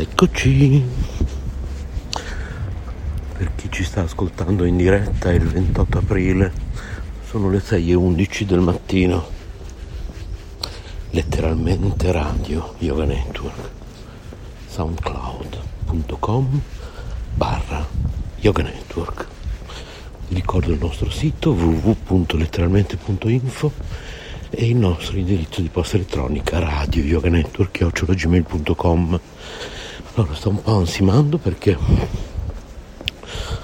Eccoci. Per chi ci sta ascoltando in diretta è il 28 aprile, sono le 6 e 11 del mattino. Letteralmente radio Yoga Network. soundcloud.com barra Yoga Network. Vi ricordo il nostro sito www.letteralmente.info e il nostro indirizzo di posta elettronica radio yoga network gmail.com allora sto un po' ansimando perché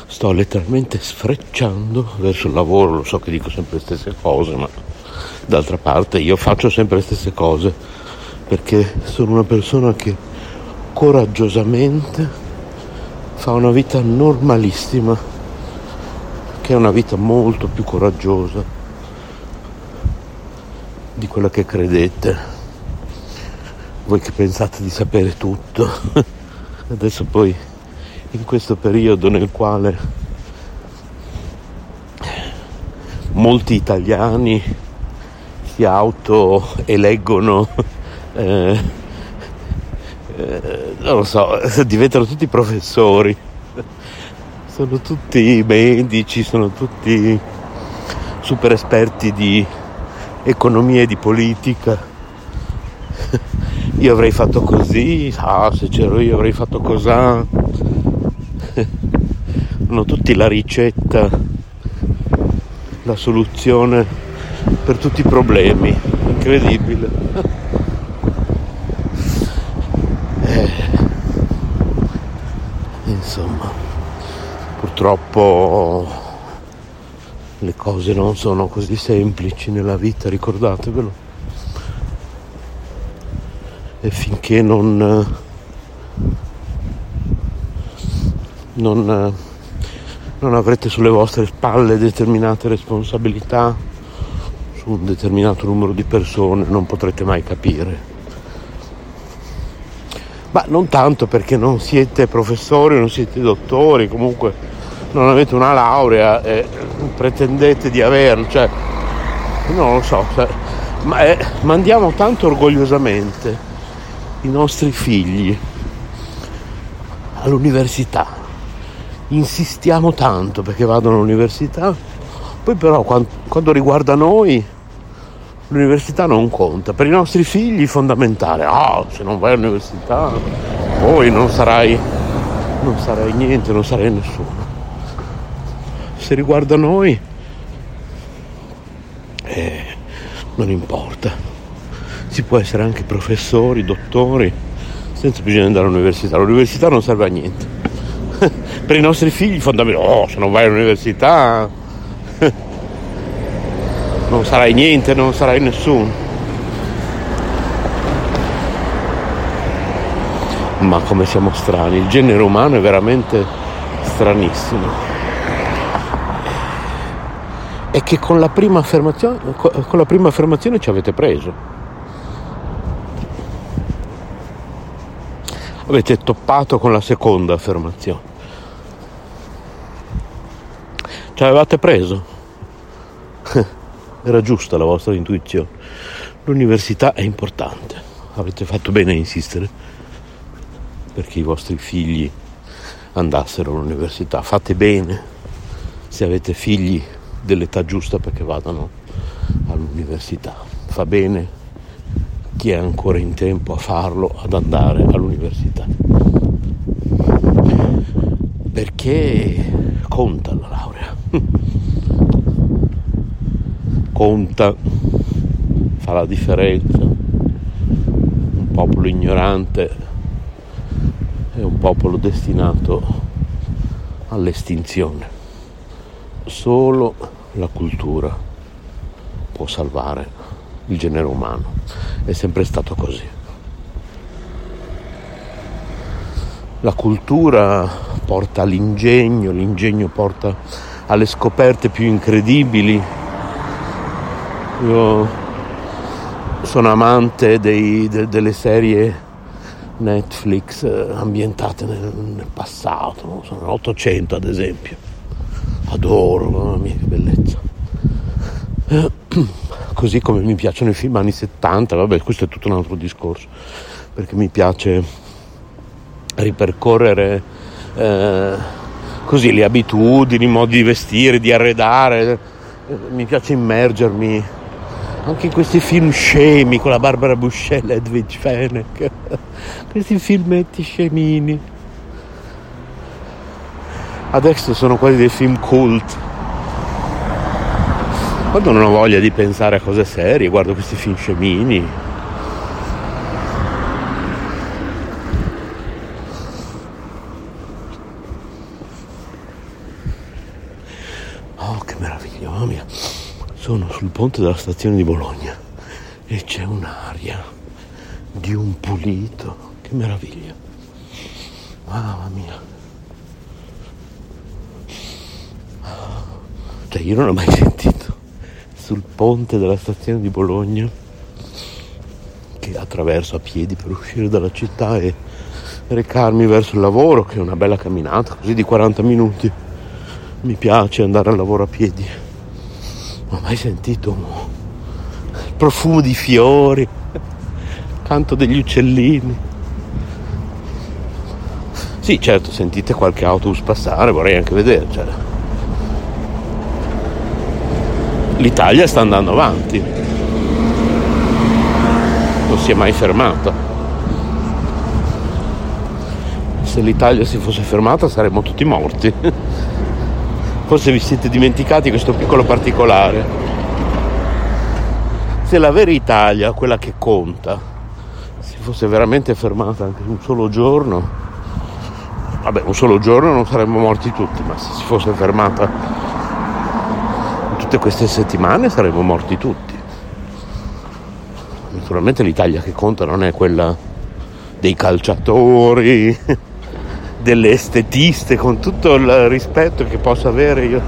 sto letteralmente sfrecciando verso il lavoro, lo so che dico sempre le stesse cose, ma d'altra parte io faccio sempre le stesse cose perché sono una persona che coraggiosamente fa una vita normalissima, che è una vita molto più coraggiosa di quella che credete. Voi che pensate di sapere tutto. Adesso poi in questo periodo nel quale molti italiani si autoeleggono, eh, eh, non lo so, diventano tutti professori, sono tutti medici, sono tutti super esperti di economia e di politica io avrei fatto così, ah, se c'ero io avrei fatto cos'ha. Hanno tutti la ricetta, la soluzione per tutti i problemi, incredibile. Eh, insomma, purtroppo le cose non sono così semplici nella vita, ricordatevelo e finché non, non, non avrete sulle vostre spalle determinate responsabilità su un determinato numero di persone non potrete mai capire. Ma non tanto perché non siete professori, non siete dottori, comunque non avete una laurea e pretendete di averla, cioè non lo so, cioè, ma, è, ma andiamo tanto orgogliosamente i nostri figli all'università. Insistiamo tanto perché vadano all'università, poi però quando, quando riguarda noi l'università non conta. Per i nostri figli è fondamentale. Ah, se non vai all'università poi non sarai, non sarai niente, non sarai nessuno. Se riguarda noi, eh, non importa si può essere anche professori, dottori, senza bisogno di andare all'università. L'università non serve a niente. per i nostri figli fondamentale, oh, se non vai all'università non sarai niente, non sarai nessuno. Ma come siamo strani, il genere umano è veramente stranissimo. E che con la prima affermazione, con la prima affermazione ci avete preso. Avete toppato con la seconda affermazione. Ci avevate preso? Era giusta la vostra intuizione. L'università è importante, avete fatto bene a insistere perché i vostri figli andassero all'università. Fate bene se avete figli dell'età giusta perché vadano all'università. Fa bene chi è ancora in tempo a farlo ad andare all'università. Perché conta la laurea. Conta, fa la differenza. Un popolo ignorante è un popolo destinato all'estinzione. Solo la cultura può salvare il genere umano. È sempre stato così. La cultura porta all'ingegno, l'ingegno porta alle scoperte più incredibili. Io sono amante dei, de, delle serie Netflix eh, ambientate nel, nel passato, nell'Ottocento ad esempio. Adoro, mamma mia che bellezza. così come mi piacciono i film anni 70, vabbè questo è tutto un altro discorso, perché mi piace ripercorrere eh, così le abitudini, i modi di vestire, di arredare. Mi piace immergermi anche in questi film scemi con la Barbara Buscella e Edwidge Fenech, questi filmetti scemini. Adesso sono quasi dei film cult. Quando non ho voglia di pensare a cose serie, guardo questi film scemini. Oh, che meraviglia, mamma mia. Sono sul ponte della stazione di Bologna e c'è un'aria di un pulito. Che meraviglia. Mamma mia. Cioè io non ho mai sentito sul ponte della stazione di Bologna che attraverso a piedi per uscire dalla città e recarmi verso il lavoro, che è una bella camminata, così di 40 minuti. Mi piace andare al lavoro a piedi ho mai sentito il profumo di fiori, il canto degli uccellini. Sì, certo, sentite qualche autobus passare, vorrei anche vedere. Cioè. L'Italia sta andando avanti, non si è mai fermata. Se l'Italia si fosse fermata saremmo tutti morti. Forse vi siete dimenticati questo piccolo particolare. Se la vera Italia, quella che conta, si fosse veramente fermata anche un solo giorno, vabbè, un solo giorno non saremmo morti tutti, ma se si fosse fermata tutte queste settimane saremmo morti tutti. Naturalmente l'Italia che conta non è quella dei calciatori, delle estetiste, con tutto il rispetto che posso avere io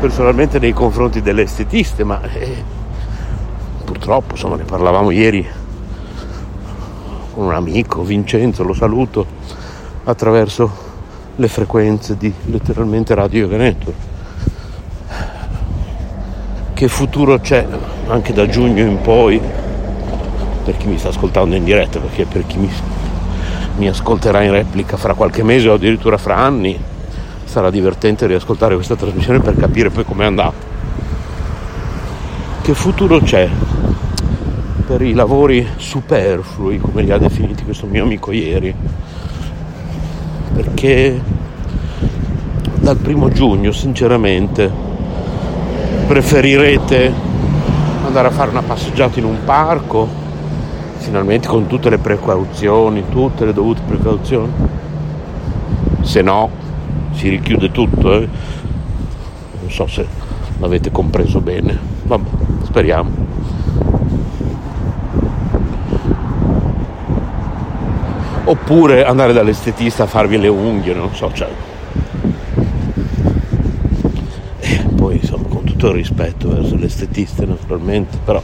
personalmente nei confronti delle estetiste, ma eh, purtroppo, insomma, ne parlavamo ieri con un amico, Vincenzo, lo saluto, attraverso le frequenze di letteralmente Radio Veneto. Che futuro c'è anche da giugno in poi, per chi mi sta ascoltando in diretta, perché per chi mi mi ascolterà in replica fra qualche mese o addirittura fra anni, sarà divertente riascoltare questa trasmissione per capire poi com'è andato. Che futuro c'è per i lavori superflui, come li ha definiti questo mio amico ieri? Perché dal primo giugno, sinceramente, preferirete andare a fare una passeggiata in un parco finalmente con tutte le precauzioni, tutte le dovute precauzioni. Se no si richiude tutto. Eh. Non so se l'avete compreso bene. Vabbè, speriamo. Oppure andare dall'estetista a farvi le unghie, non so, cioè. E eh, poi insomma con tutto il rispetto verso l'estetista naturalmente, però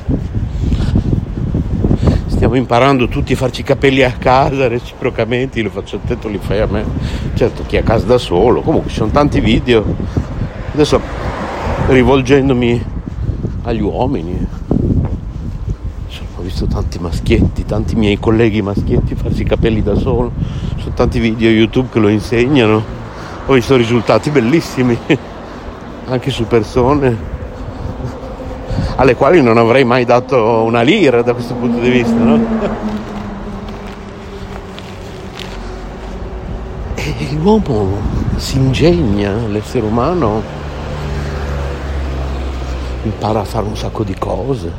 stiamo imparando tutti a farci i capelli a casa reciprocamente, io lo faccio a te, tu li fai a me. Certo, chi è a casa da solo, comunque ci sono tanti video. Adesso rivolgendomi agli uomini, ho visto tanti maschietti, tanti miei colleghi maschietti farsi i capelli da solo, sono tanti video YouTube che lo insegnano, ho visto risultati bellissimi, anche su persone alle quali non avrei mai dato una lira da questo punto di vista, no? E l'uomo si ingegna, l'essere umano impara a fare un sacco di cose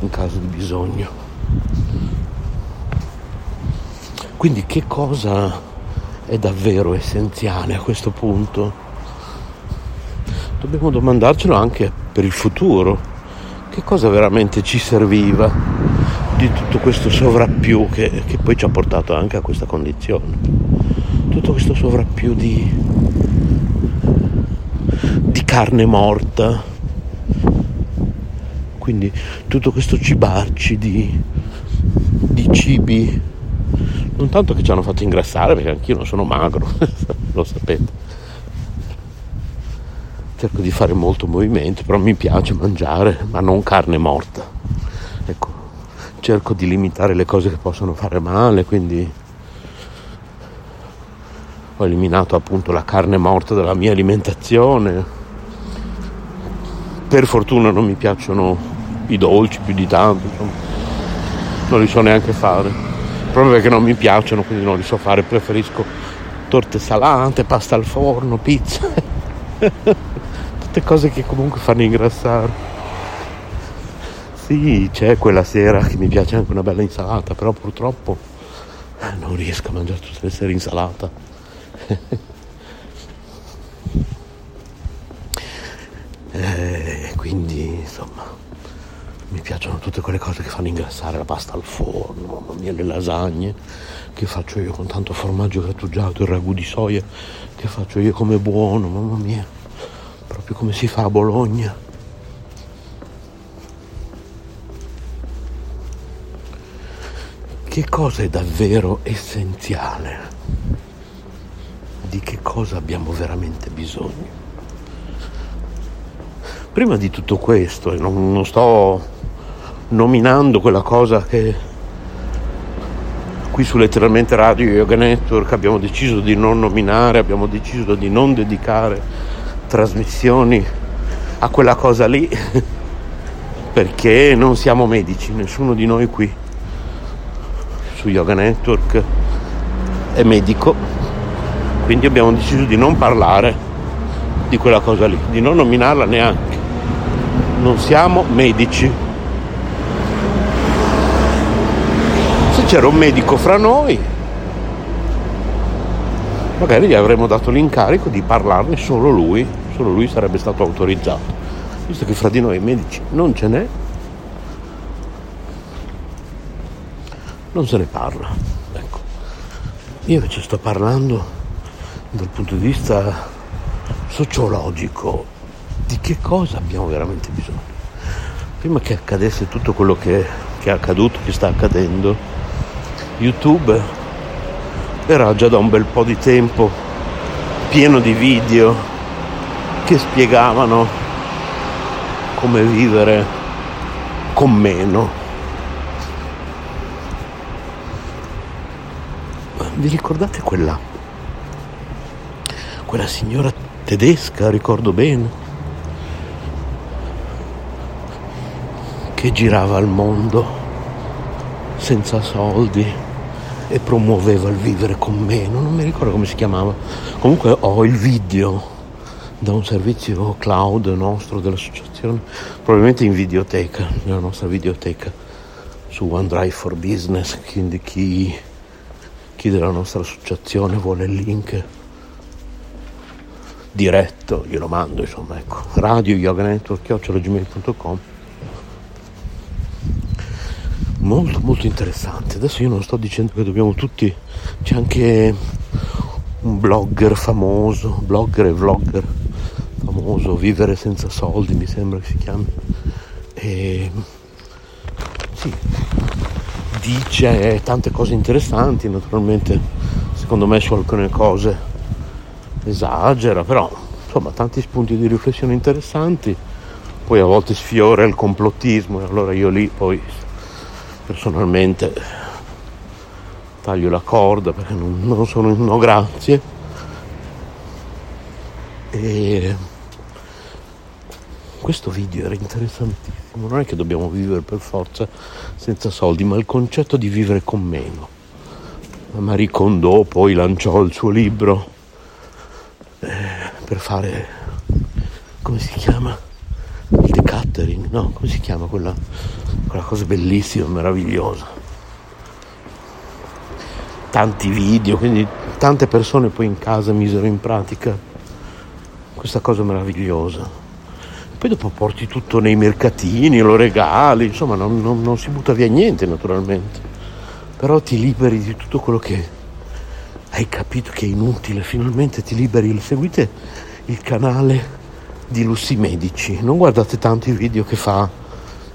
in caso di bisogno. Quindi che cosa è davvero essenziale a questo punto? Dobbiamo domandarcelo anche per il futuro che cosa veramente ci serviva di tutto questo sovrappiù che, che poi ci ha portato anche a questa condizione. Tutto questo sovrappiù di, di carne morta, quindi tutto questo cibarci di, di cibi, non tanto che ci hanno fatto ingrassare, perché anch'io non sono magro, lo sapete cerco di fare molto movimento, però mi piace mangiare, ma non carne morta. Ecco, cerco di limitare le cose che possono fare male, quindi ho eliminato appunto la carne morta dalla mia alimentazione. Per fortuna non mi piacciono i dolci più di tanto, insomma. non li so neanche fare, proprio perché non mi piacciono, quindi non li so fare, preferisco torte salate, pasta al forno, pizza, tutte cose che comunque fanno ingrassare. Sì, c'è quella sera che mi piace anche una bella insalata, però purtroppo eh, non riesco a mangiare tutte le sere insalata. eh, quindi, insomma, mi piacciono tutte quelle cose che fanno ingrassare la pasta al forno, mamma mia, le lasagne che faccio io con tanto formaggio grattugiato, il ragù di soia che faccio io come buono, mamma mia, proprio come si fa a Bologna. che cosa è davvero essenziale, di che cosa abbiamo veramente bisogno. Prima di tutto questo, e non, non sto nominando quella cosa che qui su letteralmente Radio Yoga Network abbiamo deciso di non nominare, abbiamo deciso di non dedicare trasmissioni a quella cosa lì, perché non siamo medici, nessuno di noi qui su Yoga Network è medico, quindi abbiamo deciso di non parlare di quella cosa lì, di non nominarla neanche. Non siamo medici. Se c'era un medico fra noi, magari gli avremmo dato l'incarico di parlarne solo lui, solo lui sarebbe stato autorizzato. Visto che fra di noi medici non ce n'è, non se ne parla. Ecco. Io invece sto parlando dal punto di vista sociologico di che cosa abbiamo veramente bisogno. Prima che accadesse tutto quello che, che è accaduto, che sta accadendo, YouTube era già da un bel po' di tempo pieno di video che spiegavano come vivere con meno. Vi ricordate quella quella signora tedesca ricordo bene che girava al mondo senza soldi e promuoveva il vivere con meno non mi ricordo come si chiamava. Comunque ho il video da un servizio cloud nostro dell'associazione probabilmente in videoteca nella nostra videoteca su OneDrive for Business. Quindi chi chi della nostra associazione vuole il link diretto, glielo mando, insomma, ecco, radio yoga network molto molto interessante. Adesso io non sto dicendo che dobbiamo tutti c'è anche un blogger famoso blogger e vlogger famoso vivere senza soldi mi sembra che si chiami. E sì dice tante cose interessanti, naturalmente secondo me su alcune cose esagera, però insomma tanti spunti di riflessione interessanti, poi a volte sfiora il complottismo e allora io lì poi personalmente taglio la corda perché non, non sono no grazie e questo video era interessantissimo, non è che dobbiamo vivere per forza senza soldi, ma il concetto di vivere con meno. Marie Kondo poi lanciò il suo libro eh, per fare, come si chiama? Il decatering, no? Come si chiama quella, quella cosa bellissima, meravigliosa. Tanti video, quindi tante persone poi in casa misero in pratica questa cosa meravigliosa. Poi dopo porti tutto nei mercatini, lo regali, insomma non, non, non si butta via niente naturalmente, però ti liberi di tutto quello che hai capito che è inutile, finalmente ti liberi, seguite il canale di Lussi Medici, non guardate tanto i video che fa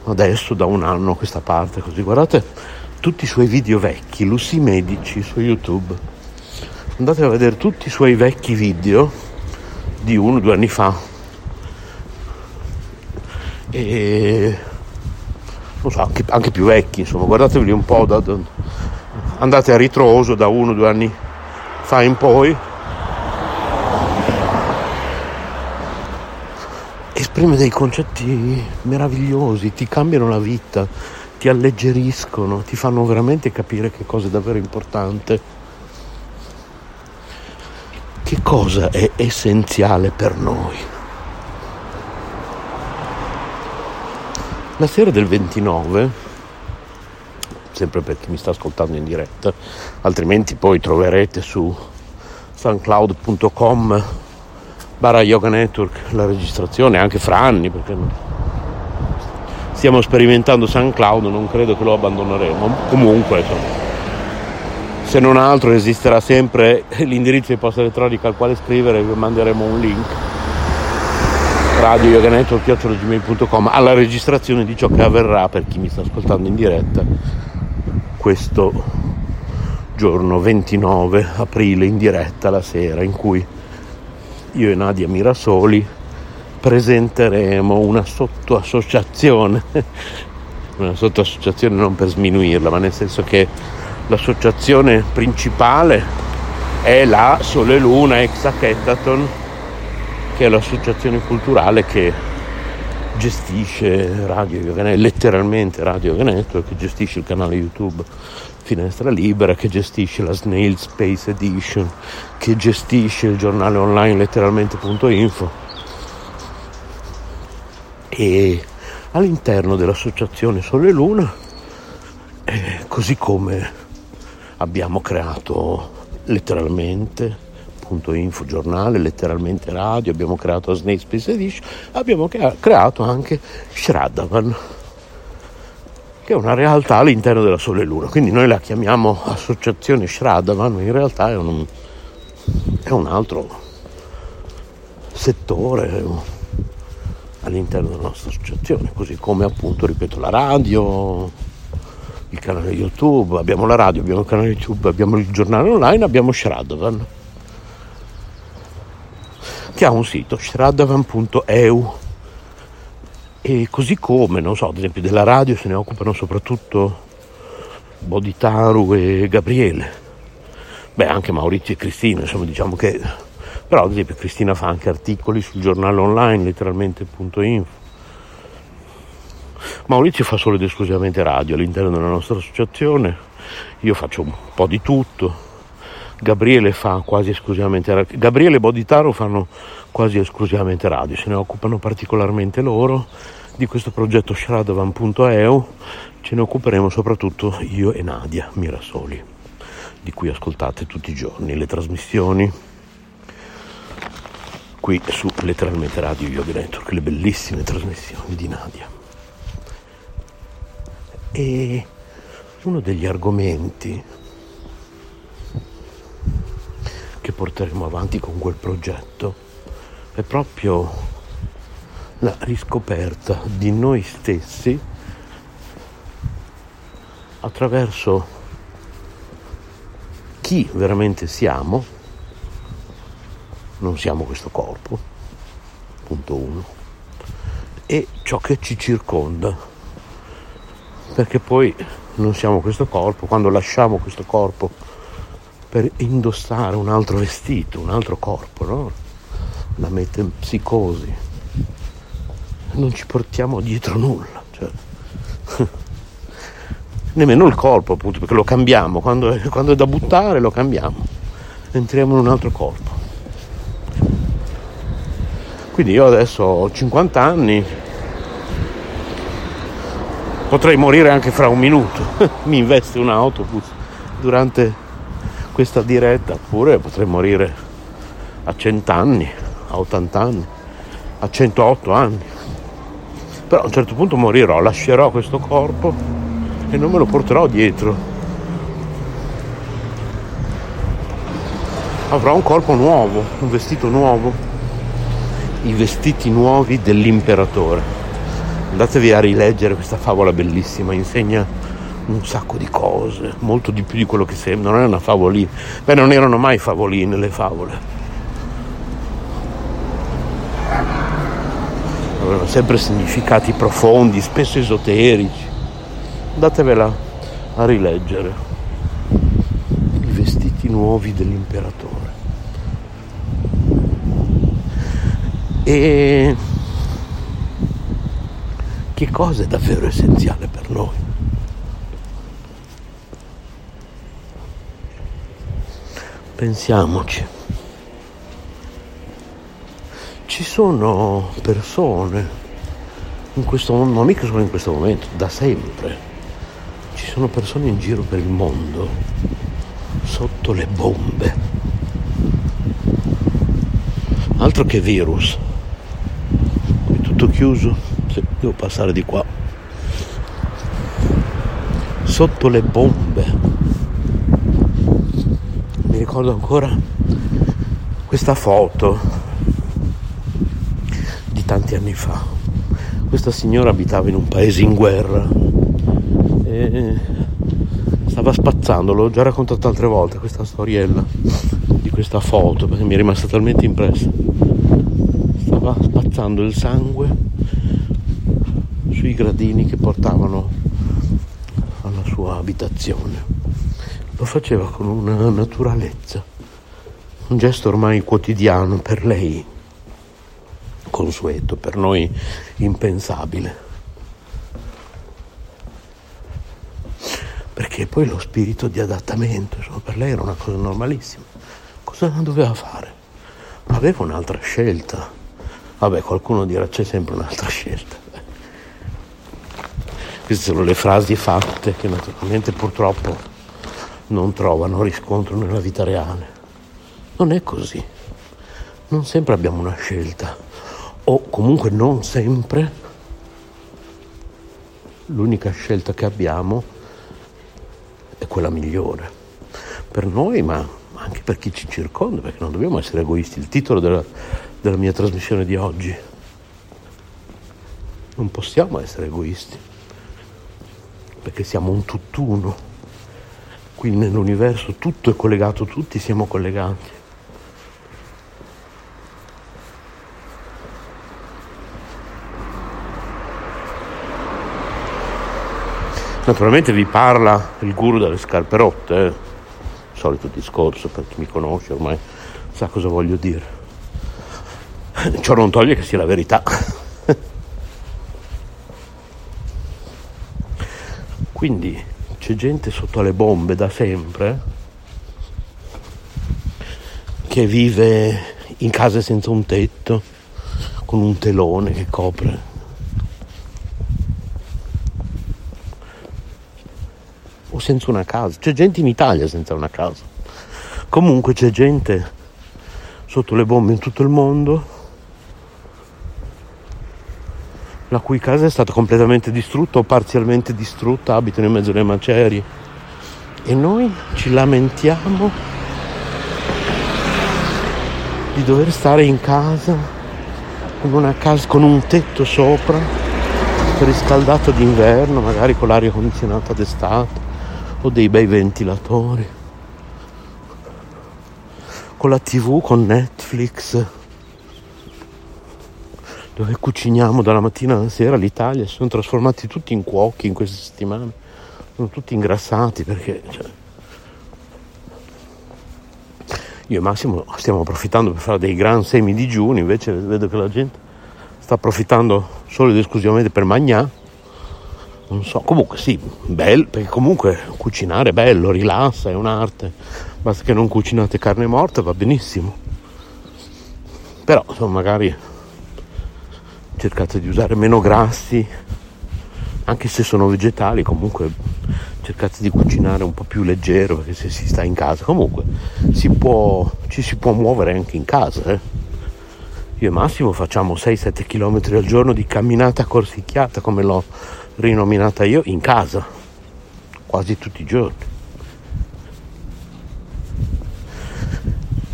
adesso da un anno a questa parte, così guardate tutti i suoi video vecchi, Lussi Medici su YouTube, andate a vedere tutti i suoi vecchi video di uno o due anni fa, e non so, anche, anche più vecchi, insomma, guardateveli un po', da, da, andate a ritroso da uno o due anni fa in poi esprime dei concetti meravigliosi, ti cambiano la vita, ti alleggeriscono, ti fanno veramente capire che cosa è davvero importante, che cosa è essenziale per noi. La sera del 29, sempre per chi mi sta ascoltando in diretta, altrimenti poi troverete su soundcloud.com barra yoga network la registrazione anche fra anni perché stiamo sperimentando SoundCloud non credo che lo abbandoneremo. Comunque insomma se non altro esisterà sempre l'indirizzo di posta elettronica al quale scrivere vi manderemo un link. Radio yoga network alla registrazione di ciò che avverrà per chi mi sta ascoltando in diretta questo giorno 29 aprile in diretta la sera in cui io e Nadia Mirasoli presenteremo una sottoassociazione, una sottoassociazione non per sminuirla, ma nel senso che l'associazione principale è la Sole Luna Ex Hackathon, che è l'associazione culturale che gestisce Radio Yoga letteralmente Radio Yoga che gestisce il canale YouTube Finestra Libera, che gestisce la Snail Space Edition, che gestisce il giornale online letteralmente.info e all'interno dell'associazione Sole e Luna, eh, così come abbiamo creato letteralmente Info giornale, letteralmente radio, abbiamo creato Snake Space Edition, abbiamo creato anche Shraddavan, che è una realtà all'interno della Sole Luna. Quindi noi la chiamiamo Associazione Shraddavan, ma in realtà è un, è un altro settore all'interno della nostra associazione, così come appunto, ripeto, la radio, il canale YouTube, abbiamo la radio, abbiamo il canale YouTube, abbiamo il giornale online, abbiamo Shraddavan che ha un sito shraddavan.eu e così come, non so, ad esempio della radio se ne occupano soprattutto Boditaru e Gabriele, beh anche Maurizio e Cristina, insomma diciamo che, però ad esempio Cristina fa anche articoli sul giornale online letteralmente.info. Maurizio fa solo ed esclusivamente radio all'interno della nostra associazione, io faccio un po' di tutto, Gabriele fa quasi esclusivamente radio. Gabriele e Boditaro fanno quasi esclusivamente radio, se ne occupano particolarmente loro. Di questo progetto Shradovan.eu ce ne occuperemo soprattutto io e Nadia Mirasoli, di cui ascoltate tutti i giorni le trasmissioni qui su letteralmente Radio Yoga Network, le bellissime trasmissioni di Nadia. E uno degli argomenti che porteremo avanti con quel progetto. È proprio la riscoperta di noi stessi attraverso chi veramente siamo, non siamo questo corpo, punto uno, e ciò che ci circonda, perché poi non siamo questo corpo, quando lasciamo questo corpo per indossare un altro vestito, un altro corpo, no? La metempsicosi. Non ci portiamo dietro nulla, cioè. nemmeno il corpo appunto, perché lo cambiamo, quando è, quando è da buttare lo cambiamo, entriamo in un altro corpo. Quindi io adesso ho 50 anni, potrei morire anche fra un minuto, mi investe un autobus durante questa diretta, oppure potrei morire a 100 anni, a 80 anni, a 108 anni. Però a un certo punto morirò, lascerò questo corpo e non me lo porterò dietro. Avrò un corpo nuovo, un vestito nuovo, i vestiti nuovi dell'imperatore. Andatevi a rileggere questa favola bellissima, insegna un sacco di cose, molto di più di quello che sembra, non è una favolina. Beh, non erano mai favoline le favole. Avevano sempre significati profondi, spesso esoterici. Andatevela a rileggere. I vestiti nuovi dell'imperatore. E che cosa è davvero essenziale per noi. Pensiamoci. Ci sono persone in questo mondo, ma mica solo in questo momento, da sempre. Ci sono persone in giro per il mondo sotto le bombe. Altro che virus. Qui tutto chiuso. Sì, devo passare di qua. Sotto le bombe. Ricordo ancora questa foto tanti anni fa. Questa signora abitava in un paese in guerra e stava spazzando, l'ho già raccontato altre volte questa storiella di questa foto perché mi è rimasta talmente impressa. Stava spazzando il sangue sui gradini che portavano alla sua abitazione. Lo faceva con una naturalezza, un gesto ormai quotidiano per lei consueto, per noi impensabile. Perché poi lo spirito di adattamento, per lei era una cosa normalissima. Cosa doveva fare? Aveva un'altra scelta. Vabbè, qualcuno dirà c'è sempre un'altra scelta. Queste sono le frasi fatte che naturalmente purtroppo non trovano riscontro nella vita reale. Non è così. Non sempre abbiamo una scelta o comunque non sempre l'unica scelta che abbiamo è quella migliore per noi ma anche per chi ci circonda perché non dobbiamo essere egoisti il titolo della, della mia trasmissione di oggi non possiamo essere egoisti perché siamo un tutt'uno qui nell'universo tutto è collegato tutti siamo collegati Naturalmente vi parla il guru delle scarpe rotte, eh? solito discorso per chi mi conosce ormai sa cosa voglio dire. Ciò non toglie che sia la verità. Quindi c'è gente sotto le bombe da sempre che vive in case senza un tetto, con un telone che copre o senza una casa. C'è gente in Italia senza una casa. Comunque c'è gente sotto le bombe in tutto il mondo la cui casa è stata completamente distrutta o parzialmente distrutta, abitano in mezzo alle macerie. E noi ci lamentiamo di dover stare in casa con una casa con un tetto sopra riscaldato d'inverno, magari con l'aria condizionata d'estate o dei bei ventilatori con la tv con Netflix dove cuciniamo dalla mattina alla sera l'Italia si sono trasformati tutti in cuochi in queste settimane. Sono tutti ingrassati perché cioè, io e Massimo stiamo approfittando per fare dei gran semi digiuni invece vedo che la gente sta approfittando solo ed esclusivamente per mangiare. Non so, comunque sì, bello, perché comunque cucinare è bello, rilassa, è un'arte, basta che non cucinate carne morta va benissimo. Però insomma magari cercate di usare meno grassi, anche se sono vegetali, comunque cercate di cucinare un po' più leggero perché se si sta in casa, comunque si può, ci si può muovere anche in casa. Eh. Io e Massimo facciamo 6-7 km al giorno di camminata corsicchiata come l'ho rinominata io in casa, quasi tutti i giorni.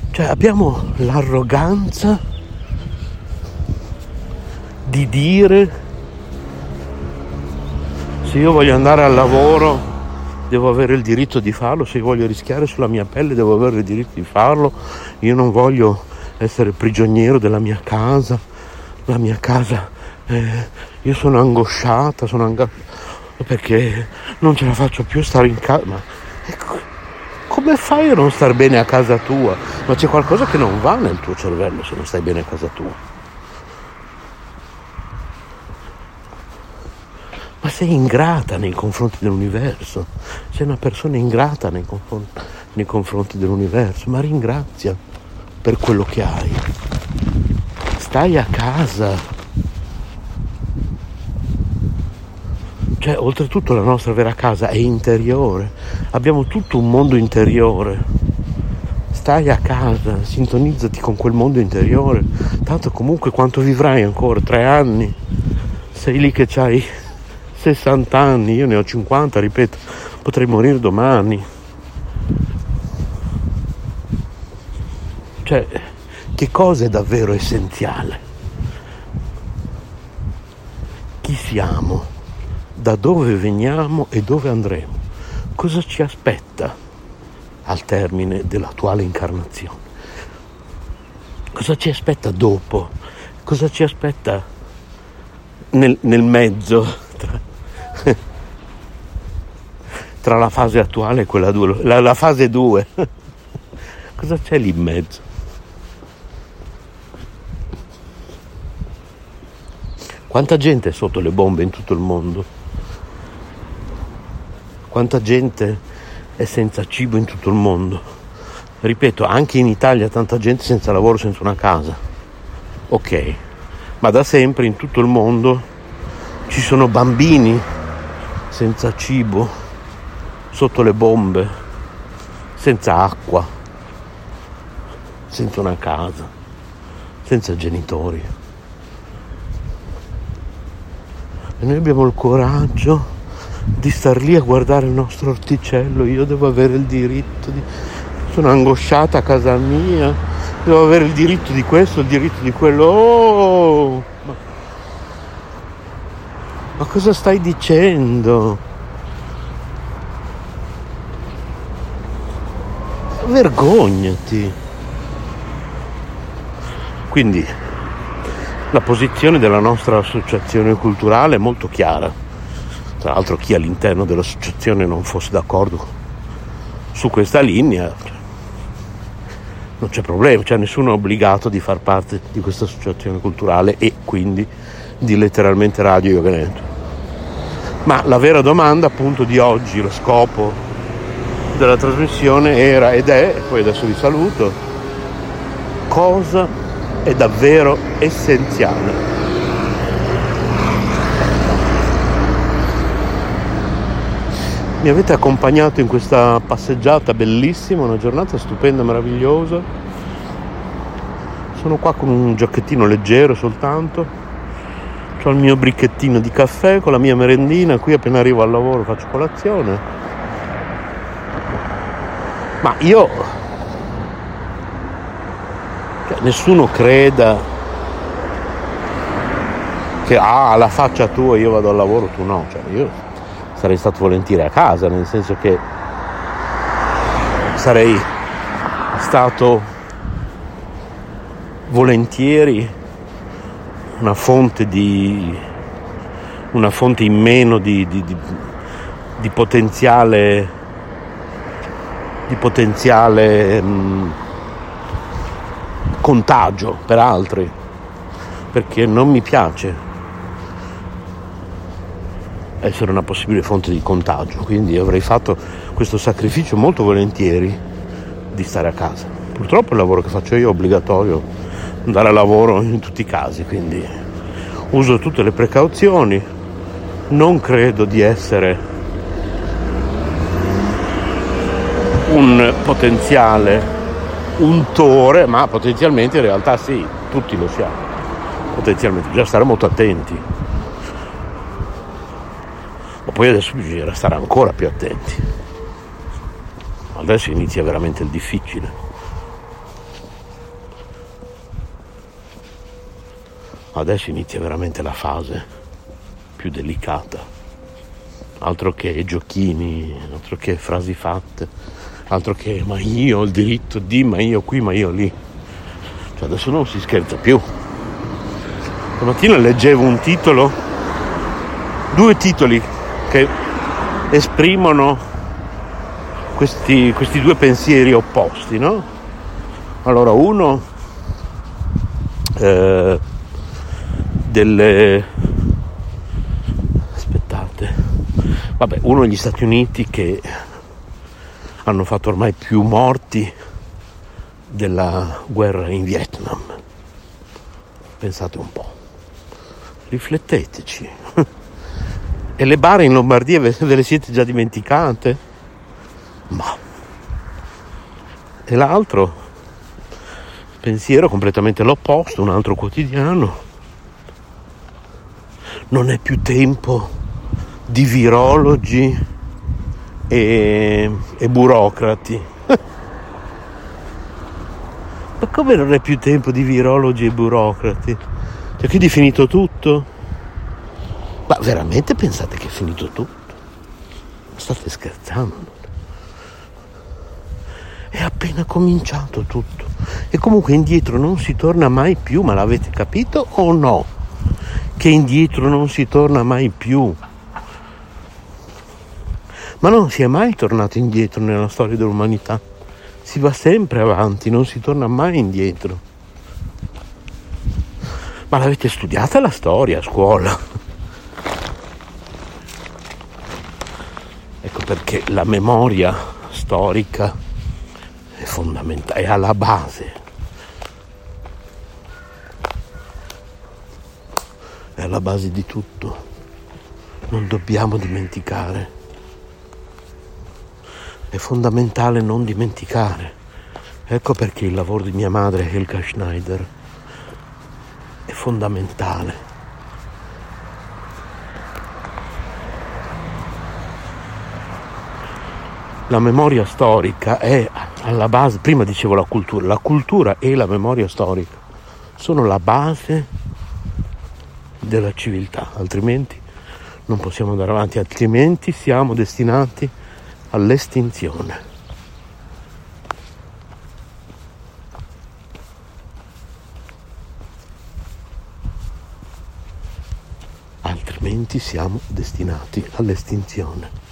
Cioè abbiamo l'arroganza di dire se io voglio andare al lavoro devo avere il diritto di farlo, se voglio rischiare sulla mia pelle devo avere il diritto di farlo, io non voglio essere prigioniero della mia casa, la mia casa eh, io sono angosciata, sono angosciata perché non ce la faccio più stare in casa. Ma ecco, come fai a non star bene a casa tua? Ma c'è qualcosa che non va nel tuo cervello se non stai bene a casa tua. Sei ingrata nei confronti dell'universo, sei una persona ingrata nei confronti, nei confronti dell'universo, ma ringrazia per quello che hai. Stai a casa. Cioè, oltretutto la nostra vera casa è interiore, abbiamo tutto un mondo interiore. Stai a casa, sintonizzati con quel mondo interiore, tanto comunque quanto vivrai ancora? Tre anni? Sei lì che hai 60 anni, io ne ho 50, ripeto, potrei morire domani. Cioè, che cosa è davvero essenziale? Chi siamo? Da dove veniamo e dove andremo? Cosa ci aspetta al termine dell'attuale incarnazione? Cosa ci aspetta dopo? Cosa ci aspetta nel, nel mezzo? tra la fase attuale e quella 2, la, la fase 2. Cosa c'è lì in mezzo? Quanta gente è sotto le bombe in tutto il mondo? Quanta gente è senza cibo in tutto il mondo? Ripeto, anche in Italia tanta gente senza lavoro, senza una casa. Ok, ma da sempre in tutto il mondo ci sono bambini senza cibo, sotto le bombe, senza acqua, senza una casa, senza genitori. E noi abbiamo il coraggio di star lì a guardare il nostro orticello, io devo avere il diritto di... Sono angosciata a casa mia, devo avere il diritto di questo, il diritto di quello. Oh! Ma, cosa stai dicendo? vergognati. Quindi la posizione della nostra associazione culturale è molto chiara. Tra l'altro chi all'interno dell'associazione non fosse d'accordo su questa linea non c'è problema, cioè nessuno è obbligato di far parte di questa associazione culturale e quindi di letteralmente Radio Yoga Network. Ma la vera domanda appunto di oggi, lo scopo della trasmissione era ed è, e poi adesso vi saluto, cosa è davvero essenziale. Mi avete accompagnato in questa passeggiata bellissima, una giornata stupenda, meravigliosa. Sono qua con un giacchettino leggero soltanto. Ho il mio bricchettino di caffè con la mia merendina. Qui appena arrivo al lavoro faccio colazione ma io, cioè, nessuno creda che ah, la faccia tua io vado al lavoro, tu no. Cioè, io sarei stato volentieri a casa, nel senso che sarei stato volentieri una fonte di una fonte in meno di, di, di, potenziale di potenziale mh, mm, contagio per altri, perché non mi piace essere una possibile fonte di contagio, quindi avrei fatto questo sacrificio molto volentieri di stare a casa. Purtroppo il lavoro che faccio io è obbligatorio andare a lavoro in tutti i casi, quindi uso tutte le precauzioni, non credo di essere un potenziale untore, ma potenzialmente in realtà sì, tutti lo siamo. Potenzialmente, bisogna stare molto attenti. Ma poi adesso bisogna stare ancora più attenti. Adesso inizia veramente il difficile. Adesso inizia veramente la fase più delicata. Altro che giochini, altro che frasi fatte altro che ma io ho il diritto di, ma io qui, ma io lì. Cioè adesso non si scherza più. Stamattina leggevo un titolo, due titoli che esprimono questi, questi due pensieri opposti, no? Allora uno eh, delle aspettate Vabbè, uno degli Stati Uniti che hanno fatto ormai più morti della guerra in Vietnam. Pensate un po', rifletteteci. E le bare in Lombardia ve le siete già dimenticate? Ma. E l'altro, pensiero completamente l'opposto, un altro quotidiano. Non è più tempo di virologi e, e burocrati. Ma come non è più tempo di virologi e burocrati? Cioè, quindi è finito tutto? Ma veramente pensate che è finito tutto? State scherzando? È appena cominciato tutto. E comunque indietro non si torna mai più, ma l'avete capito o no? Che indietro non si torna mai più. Ma non si è mai tornato indietro nella storia dell'umanità. Si va sempre avanti, non si torna mai indietro. Ma l'avete studiata la storia a scuola? perché la memoria storica è fondamentale, è alla base. È alla base di tutto. Non dobbiamo dimenticare. È fondamentale non dimenticare. Ecco perché il lavoro di mia madre, Helga Schneider, è fondamentale la memoria storica è alla base, prima dicevo la cultura, la cultura e la memoria storica sono la base della civiltà, altrimenti non possiamo andare avanti, altrimenti siamo destinati all'estinzione. Altrimenti siamo destinati all'estinzione.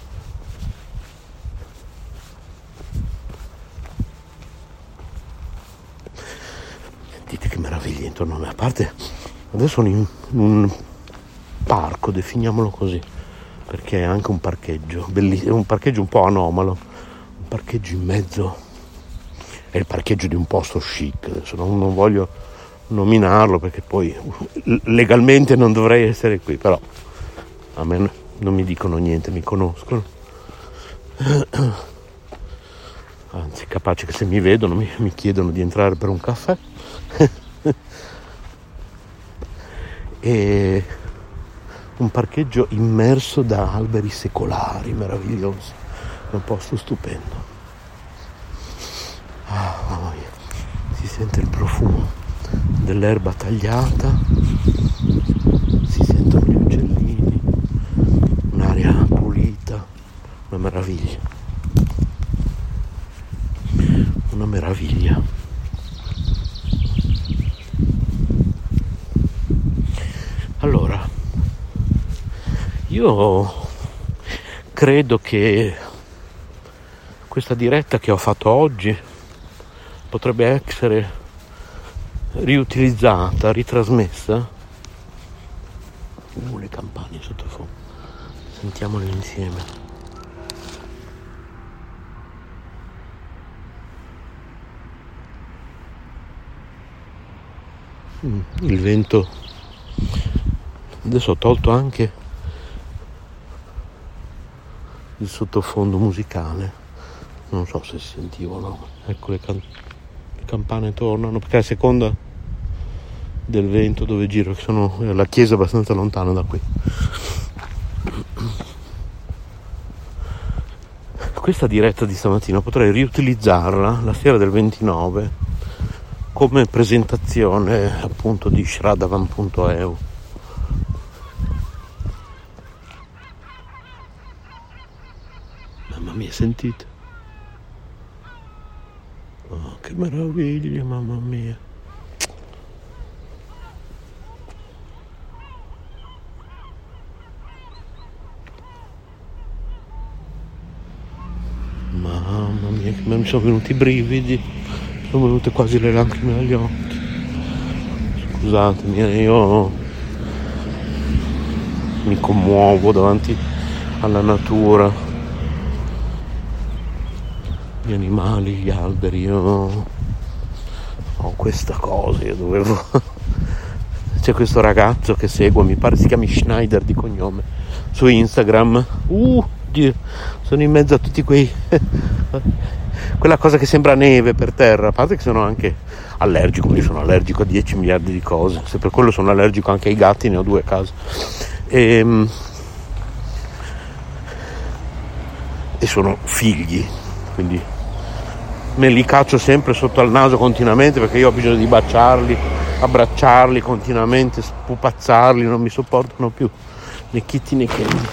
intorno a me. A parte adesso sono in un parco, definiamolo così, perché è anche un parcheggio, bellissimo, un parcheggio un po' anomalo, un parcheggio in mezzo, è il parcheggio di un posto chic, adesso non, non voglio nominarlo perché poi legalmente non dovrei essere qui, però a me non mi dicono niente, mi conoscono. Anzi, capace che se mi vedono mi, mi chiedono di entrare per un caffè. E un parcheggio immerso da alberi secolari meravigliosi, un posto stupendo. Ah, si sente il profumo dell'erba tagliata, si sentono gli uccellini, un'aria pulita, una meraviglia. Una meraviglia. Allora, io credo che questa diretta che ho fatto oggi potrebbe essere riutilizzata, ritrasmessa. Uh, le campane sottofondo. Sentiamole insieme. Mm, il vento adesso ho tolto anche il sottofondo musicale. Non so se si sentiva o no. Ecco le, can- le campane tornano perché a seconda del vento dove giro che sono la chiesa è abbastanza lontana da qui. Questa diretta di stamattina potrei riutilizzarla la sera del 29 come presentazione appunto di Shradavan.eu sentite? Oh, che meraviglia, mamma mia. Mamma mia, che mi sono venuti i brividi, sono venute quasi le lacrime agli occhi. Scusatemi, eh, io mi commuovo davanti alla natura, gli animali, gli alberi. Io ho questa cosa, io dovevo... C'è questo ragazzo che segue, mi pare si chiami Schneider di cognome, su Instagram. Uh, Dio, sono in mezzo a tutti quei... quella cosa che sembra neve per terra, a parte che sono anche allergico, io sono allergico a 10 miliardi di cose, se per quello sono allergico anche ai gatti, ne ho due a casa. E, ehm, e sono figli, quindi me li caccio sempre sotto al naso continuamente perché io ho bisogno di baciarli, abbracciarli continuamente, spupazzarli, non mi sopportano più né Kitty né Candy.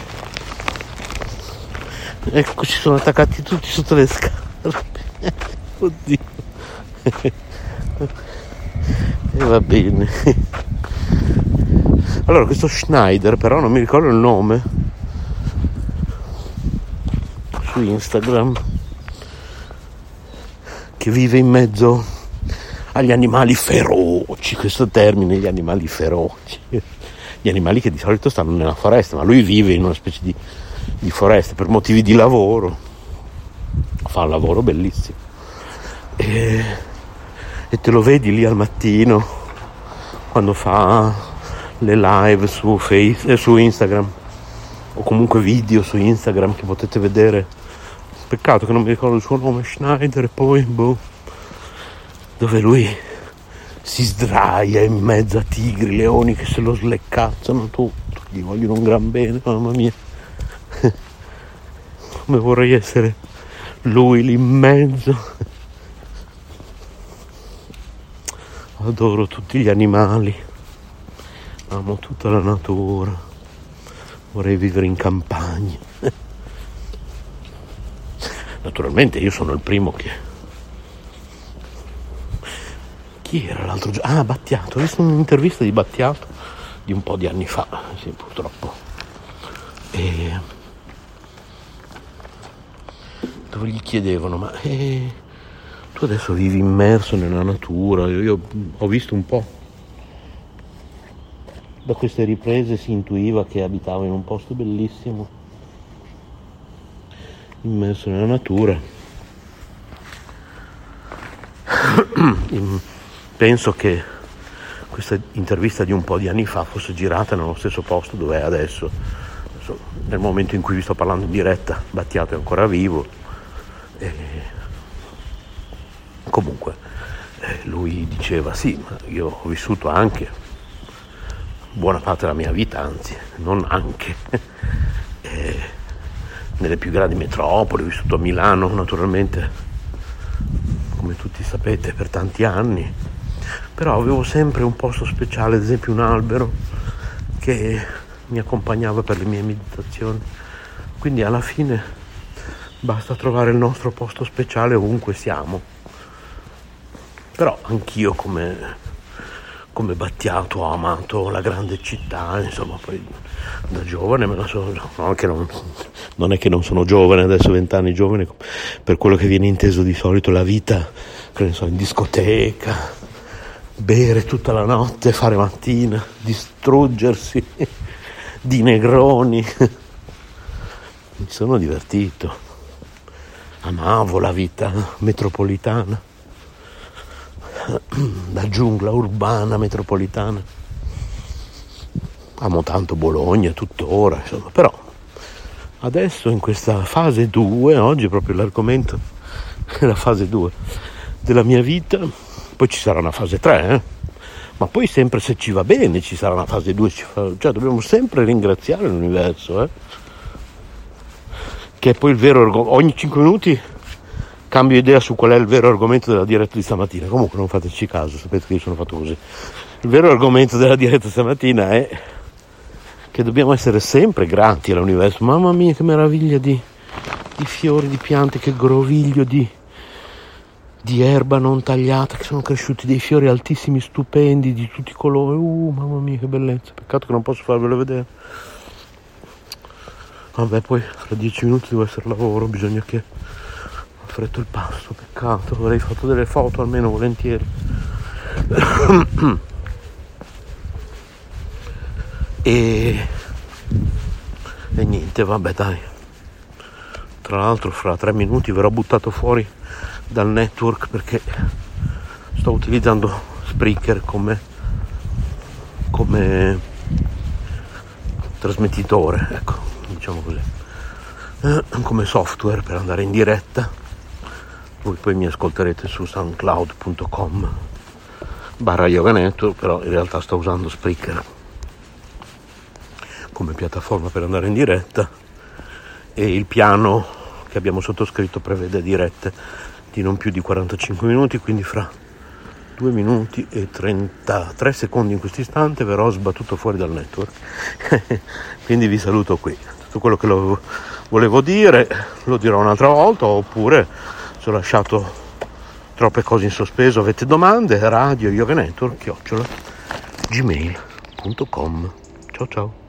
Ecco, ci sono attaccati tutti sotto le scarpe. Oddio. E va bene. Allora, questo Schneider, però non mi ricordo il nome. Su Instagram. Che vive in mezzo agli animali feroci. Questo termine, gli animali feroci. Gli animali che di solito stanno nella foresta, ma lui vive in una specie di, di foresta per motivi di lavoro. Fa un lavoro bellissimo. E e te lo vedi lì al mattino quando fa le live su, face, eh, su Instagram o comunque video su Instagram che potete vedere. Peccato che non mi ricordo il suo nome, Schneider poi boh, dove lui si sdraia in mezzo a tigri, leoni che se lo sleccazzano tutto, gli vogliono un gran bene, mamma mia. Come vorrei essere lui lì in mezzo. adoro tutti gli animali, amo tutta la natura, vorrei vivere in campagna. Naturalmente io sono il primo che... Chi era l'altro giorno? Ah, Battiato, ho visto un'intervista di Battiato di un po' di anni fa, sì, purtroppo. E... Dove gli chiedevano, ma... Eh tu adesso vivi immerso nella natura, io ho visto un po'. Da queste riprese si intuiva che abitava in un posto bellissimo, immerso nella natura. Penso che questa intervista di un po' di anni fa fosse girata nello stesso posto dove è adesso. Nel momento in cui vi sto parlando in diretta, Battiato è ancora vivo. E Comunque, eh, lui diceva sì, ma io ho vissuto anche buona parte della mia vita, anzi, non anche, eh, nelle più grandi metropoli, ho vissuto a Milano naturalmente, come tutti sapete, per tanti anni, però avevo sempre un posto speciale, ad esempio un albero che mi accompagnava per le mie meditazioni, quindi alla fine basta trovare il nostro posto speciale ovunque siamo. Però anch'io come, come Battiato ho amato la grande città, insomma, poi da giovane me la sono... Non, non, non è che non sono giovane, adesso vent'anni giovane, per quello che viene inteso di solito la vita, che ne so, in discoteca, bere tutta la notte, fare mattina, distruggersi di negroni. Mi sono divertito, amavo la vita metropolitana la giungla urbana metropolitana. Amo tanto Bologna tuttora, insomma, però adesso in questa fase 2, oggi proprio l'argomento è la fase 2 della mia vita, poi ci sarà una fase 3, eh? ma poi sempre se ci va bene ci sarà una fase 2, cioè dobbiamo sempre ringraziare l'universo, eh? che è poi il vero argomento, ogni 5 minuti cambio idea su qual è il vero argomento della diretta di stamattina. Comunque non fateci caso, sapete che io sono fatto così. Il vero argomento della diretta stamattina è che dobbiamo essere sempre grati all'universo. Mamma mia che meraviglia di, di fiori, di piante, che groviglio di, di erba non tagliata, che sono cresciuti dei fiori altissimi, stupendi, di tutti i colori. Uh, mamma mia che bellezza. Peccato che non posso farvelo vedere. Vabbè, poi fra dieci minuti devo essere al lavoro, bisogna che fretto il passo, peccato, avrei fatto delle foto almeno volentieri. e, e niente vabbè dai. Tra l'altro fra tre minuti verrò buttato fuori dal network perché sto utilizzando Spreaker come, come trasmettitore ecco diciamo così. Come software per andare in diretta voi poi mi ascolterete su soundcloud.com barra yoga network però in realtà sto usando Spreaker come piattaforma per andare in diretta e il piano che abbiamo sottoscritto prevede dirette di non più di 45 minuti, quindi fra 2 minuti e 33 secondi in questo istante verrò sbattuto fuori dal network. quindi vi saluto qui. Tutto quello che volevo dire lo dirò un'altra volta oppure se ho lasciato troppe cose in sospeso, avete domande, radio yoga network, chiocciola, gmail.com. Ciao ciao.